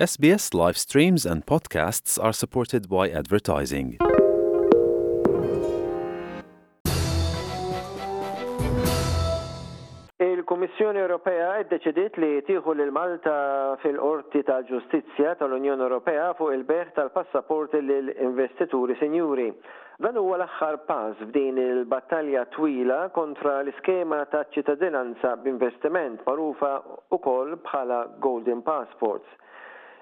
SBS live streams and podcasts are supported by advertising. Il-Kummissjoni Ewropea ddeċidiet li tieħu lil Malta fil-Qorti tal-Ġustizzja tal-Unjoni Ewropea fuq il-bejgħ tal-passaporti lil investituri sinjuri. Dan huwa l-aħħar pass f'din il-battalja twila kontra l-iskema ta' ċittadinanza b'investiment magħrufa wkoll bħala golden passports.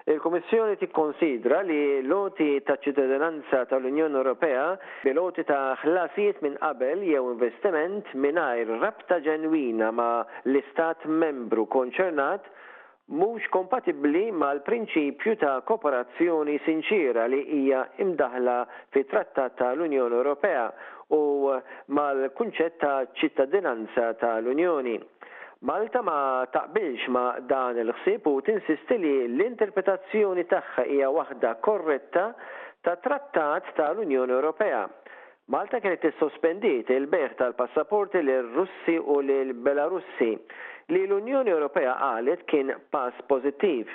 Il-Kummissjoni tikkonsidra li l-għoti ta' ċittadinanza tal-Unjoni Ewropea bil-għoti ta' ħlasijiet minn qabel jew investiment mingħajr rabta ġenwina ma' l-Istat Membru konċernat mhux kompatibbli mal-prinċipju ta' kooperazzjoni sinċiera li hija mdaħħla fit-Trattat ta' l-Unjoni Ewropea u mal-kunċett ta' ċittadinanza ta' l-Unjoni. Malta ma taqbilx ma' dan il-ħsieb u tinsisti li l-interpretazzjoni tagħha hija waħda korretta tat-Trattat ta' l-Unjoni Ewropea, Malta kienet issospendiet il-bejgħ tal-passaporti lir-Russi u lill-Belarussi, li l-Unjoni Ewropea qalet kien pass pożittiv.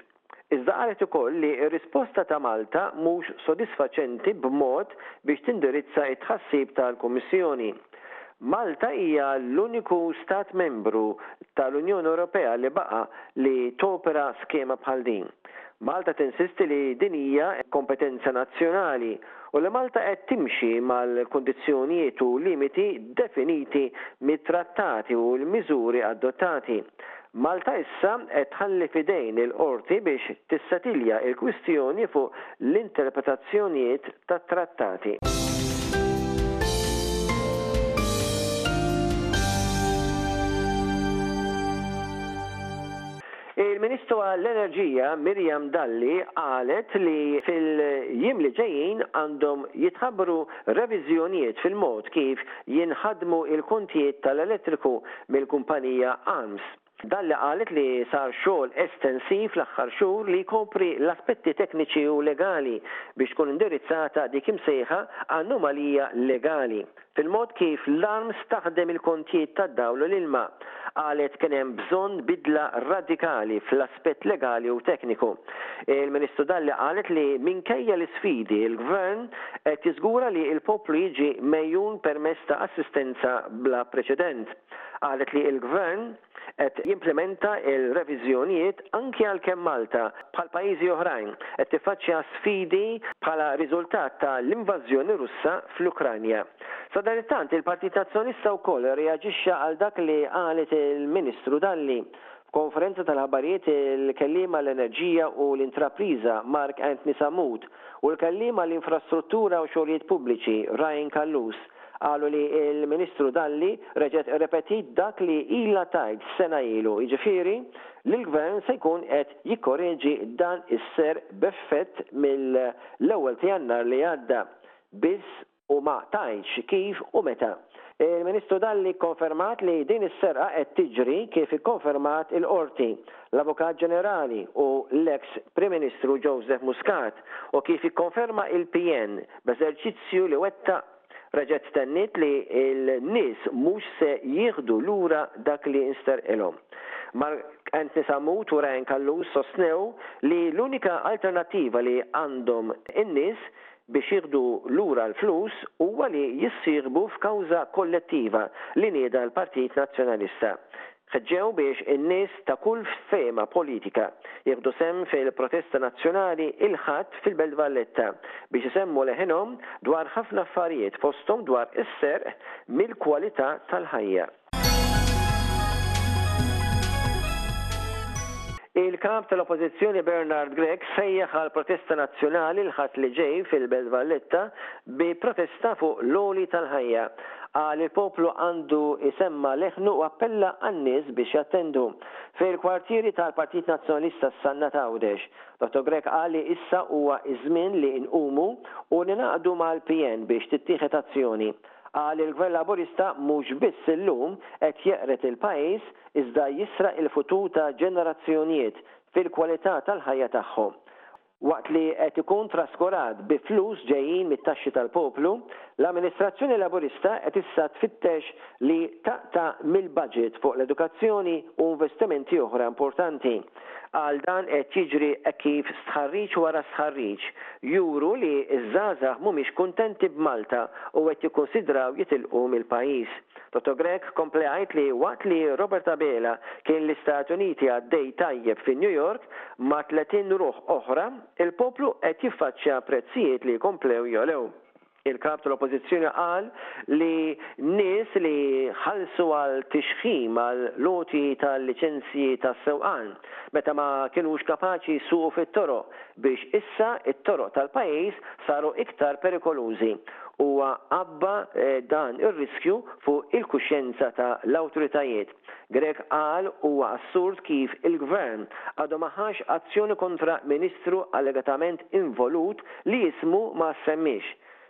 Iżda qalet ukoll li r-risposta ta' Malta mhux sodisfaċenti b'mod biex tindirizza t-tħassib tal-Kummissjoni. Malta hija l-uniku Stat Membru tal-Unjoni Ewropea li baqa' li topera skema bħal din. Malta tinsisti li din hija kompetenza nazzjonali u li Malta qed timxi mal-kundizzjonijiet u limiti definiti mit-Trattati u l-miżuri adottati. Malta issa qed tħalli f'idejn il-Qorti biex tissetilja l-kwistjoni fuq l-interpretazzjonijiet tat-Trattati. Il-Ministru għall-Enerġija Miriam Dalli qalet li fil-jiem li ġejjin għandhom jitħabbru reviżjonijiet fil-mod kif jinħadmu l-kontijiet tal-elettriku mill-kumpanija Arms. Dalli qalet li sar xogħol estensiv l-aħħar xhur li jkopri l-aspetti tekniċi u legali biex tkun indirizzata dik imsejħa anomalija legali. Fil-mod kif l-ARMS taħdem il-kontijiet tad-dawl u l-ilma, qalet kien hemm bżonn bidla radikali fl-aspett legali u tekniku. Il-Ministru Dalli qalet li minkejja l-isfidi, il-Gvern qed jiżgura li l-poplu jiġi megħjun permezz ta' assistenza bla preċedent. Qalet li l-Gvern, qed jimplimenta l-reviżjonijiet anki għalkemm Malta, bħal pajjiżi oħrajn, qed tiffaċċja sfidi bħala riżultat ta' l-invażjoni Russa fl-Ukranja. Sadanittant, il-Partit Azzjonista wkoll irreaġixxa għal dak li qalet il-Ministru Dalli. F'konferenza tal-aħbarijiet il-Kelliem għall-Enerġija u l-Intrapriża Mark Anthony Sammut u l-Kelliem għall-Infrastruttura u Xogħlijiet Pubbliċi Ryan Callus Qalu li l-Ministru Dalli reġgħet irrepetit dak li ilha tgħid sena ilu, jiġifieri li l-Gvern se jkun qed jikkoreġi dan is-ser b'effett mill-ewwel ta' Jannar li għadda biss u ma tgħidx kif u meta. Il-Ministru Dalli kkonfermat li din is-serqa qed tiġri kif ikkonfermat il-Qorti, l-Avukat Ġenerali u l-eks Prim Ministru Joseph Muscat u kif ikkonferma il-PN, B'eżerċizzju li wettaq, reġgħet stenniet li l-nies mhux se jieħdu lura dak li nsterqilhom. Mark Anthony Sammut u Ryan Callus sostnew li l-unika alternattiva li għandhom in-nies biex jieħdu lura l-flus huwa li jissieħbu f'kawża kollettiva li nieda l-Partit Nazzjonalista Ħeġġew biex in-nies ta' kull fehma politika jieħdu sehem fil-protesta nazzjonali il-Ħadd fil-Belt Valletta biex isemmu leħinhom dwar ħafna affarijiet fosthom dwar is-serq mill-kwalità tal-ħajja. Il-Kap tal-Oppożizzjoni Bernard Grech sejjaħ għal protesta nazzjonali l-Ħadd li ġej fil-Belt Valletta bi protesta fuq l-għoli tal-ħajja. Qal li l-poplu għandu jsemma' leħnu u appella għan-nies biex jattendu. Fil-kwartieri tal-Partit Nazzjonalista s-Sanna ta' Għawdex, Dottor Grech qal li issa huwa ż-żmien li nqumu u ningħaqdu mal-PN biex tittieħed azzjoni. Qal li l-Gvern Laburista mhux biss illum qed jeqred il-pajjiż iżda jisraq il-futur ta' ġenerazzjonijiet fil-kwalità tal-ħajja tagħhom. Waqt li qed ikun traskurat bi flus ġejjin mit-taxxi tal-poplu, l-amministrazzjoni Laburista qed issa tfittex li taqta' mill-budget fuq l-edukazzjoni u investimenti oħra importanti. Qal dan qed jiġri hekk kif stħarriġ wara stħarriġ juru li ż-żgħażagħ mhumiex kuntenti b'Malta u qed jikkunsidraw jitilqu mill-pajjiż. Dottor Grech kompla jgħid li waqt li Robert Abela kien l-Istati Uniti għaddej tajjeb fi New York, ma' 30 ruħ oħra, il-poplu qed jiffaċċja prezzijiet li komplew jogħlew. Il-Kap tal-Oppożizzjoni qal li nies li ħallsu għal tixħim għal l-għoti ta' liċenzji ta' sewqan, meta ma kinux kapaċi jsuqu fit-toroq, biex issa t-toroq tal-pajjiż saru iktar perikolużi. Huwa għabba dan ir-riskju fuq il-kuxjenza ta' l-awtoritajiet. Grech qal huwa assurd kif il-Gvern għadu ma ħax azzjoni kontra Ministru allegatament involut li ismu ma ssemmiex.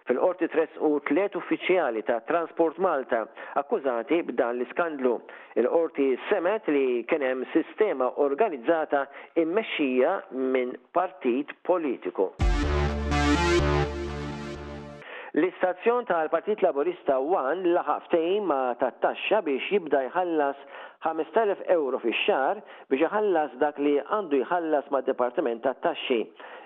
Fil-Qorti tressqu tliet uffiċjali ta' Transport Malta akkużati b'dan l-iskandlu. Il-Qorti semgħet li kien hemm sistema organizzata mmexxija minn partit politiku. L-istazzjon tal-Partit Laburista One laħaq ftehim ma' tat-taxxa biex jibda jħallas 5,000 ewro fix-xahar biex iħallas dak li għandu jħallas mad-Dipartiment tat-Taxxi.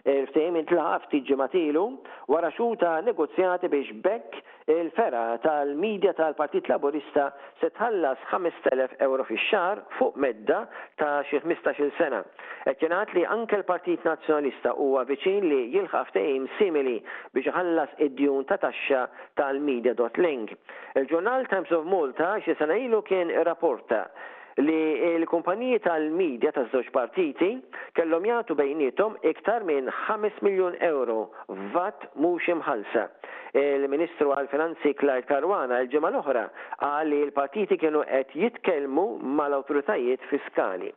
Il-ftehim intlaħaq ftit ġimgħat ilu wara xhur ta' negozjati biex b'hekk il-fergħa tal-midja tal-Partit Laburista se tħallas 5,000 ewro fix-xahar fuq medda ta' xi ħmistax-il sena. Qed jingħad li anke l-Partit Nazzjonalista huwa viċin li jilħaq ftehim simili biex iħallas id-djun ta' taxxa tal-Media Dot Link. Il-ġurnal Times of Malta xi sena ilu kien irraporta li l-kumpaniji tal-midja taż-żewġ partiti kellhom jagħtu bejniethom iktar minn ħames miljun ewro f'VAT mhux imħallsa. Il-Ministru għall-Finanzi Clyde Caruana l-ġimgħa l-oħra qal li l-partiti kienu qed jitkellmu mal-awtoritajiet fiskali.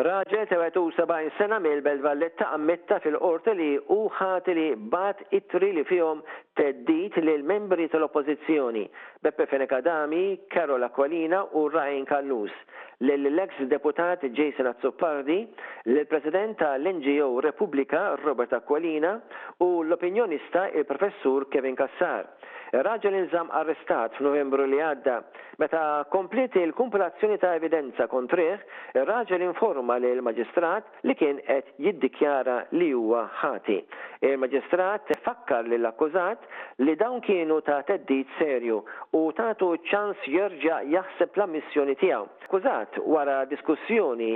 Raġel ta' 71 sena mill-Belt Valletta ammitta fil-Qorti li hu ħati li bagħat ittri li fihom Theddid lil membri tal-Oppożizzjoni, Beppe Fenech Adami, Carol Aquilina u Ryan Callus, lill-eks Deputat Jason Azzopardi, lill-President ta' l-NGO Repubblika Robert Aquilina u l-opinjonista il-Professur Kevin Cassar. Ir-raġel inżamm arrestat f'Novembru li għadda. Meta kompliet il-kumpilazzjoni ta' evidenza kontrih, ir-raġel informa lill-Maġistrat li kien qed jiddikjara li huwa ħati. Il-Maġistrat fakkar lill-akkużat li dawn kienu ta' theddid serju u tatu ċ-ċans jerġa' jaħseb l-ammissjoni tiegħu. L-akkużat, wara diskussjoni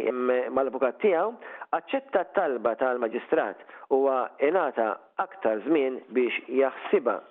mal-avukat tiegħu, aċċetta t-talba tal-Maġistrat. Huwa ingħata aktar żmien biex jaħsibha.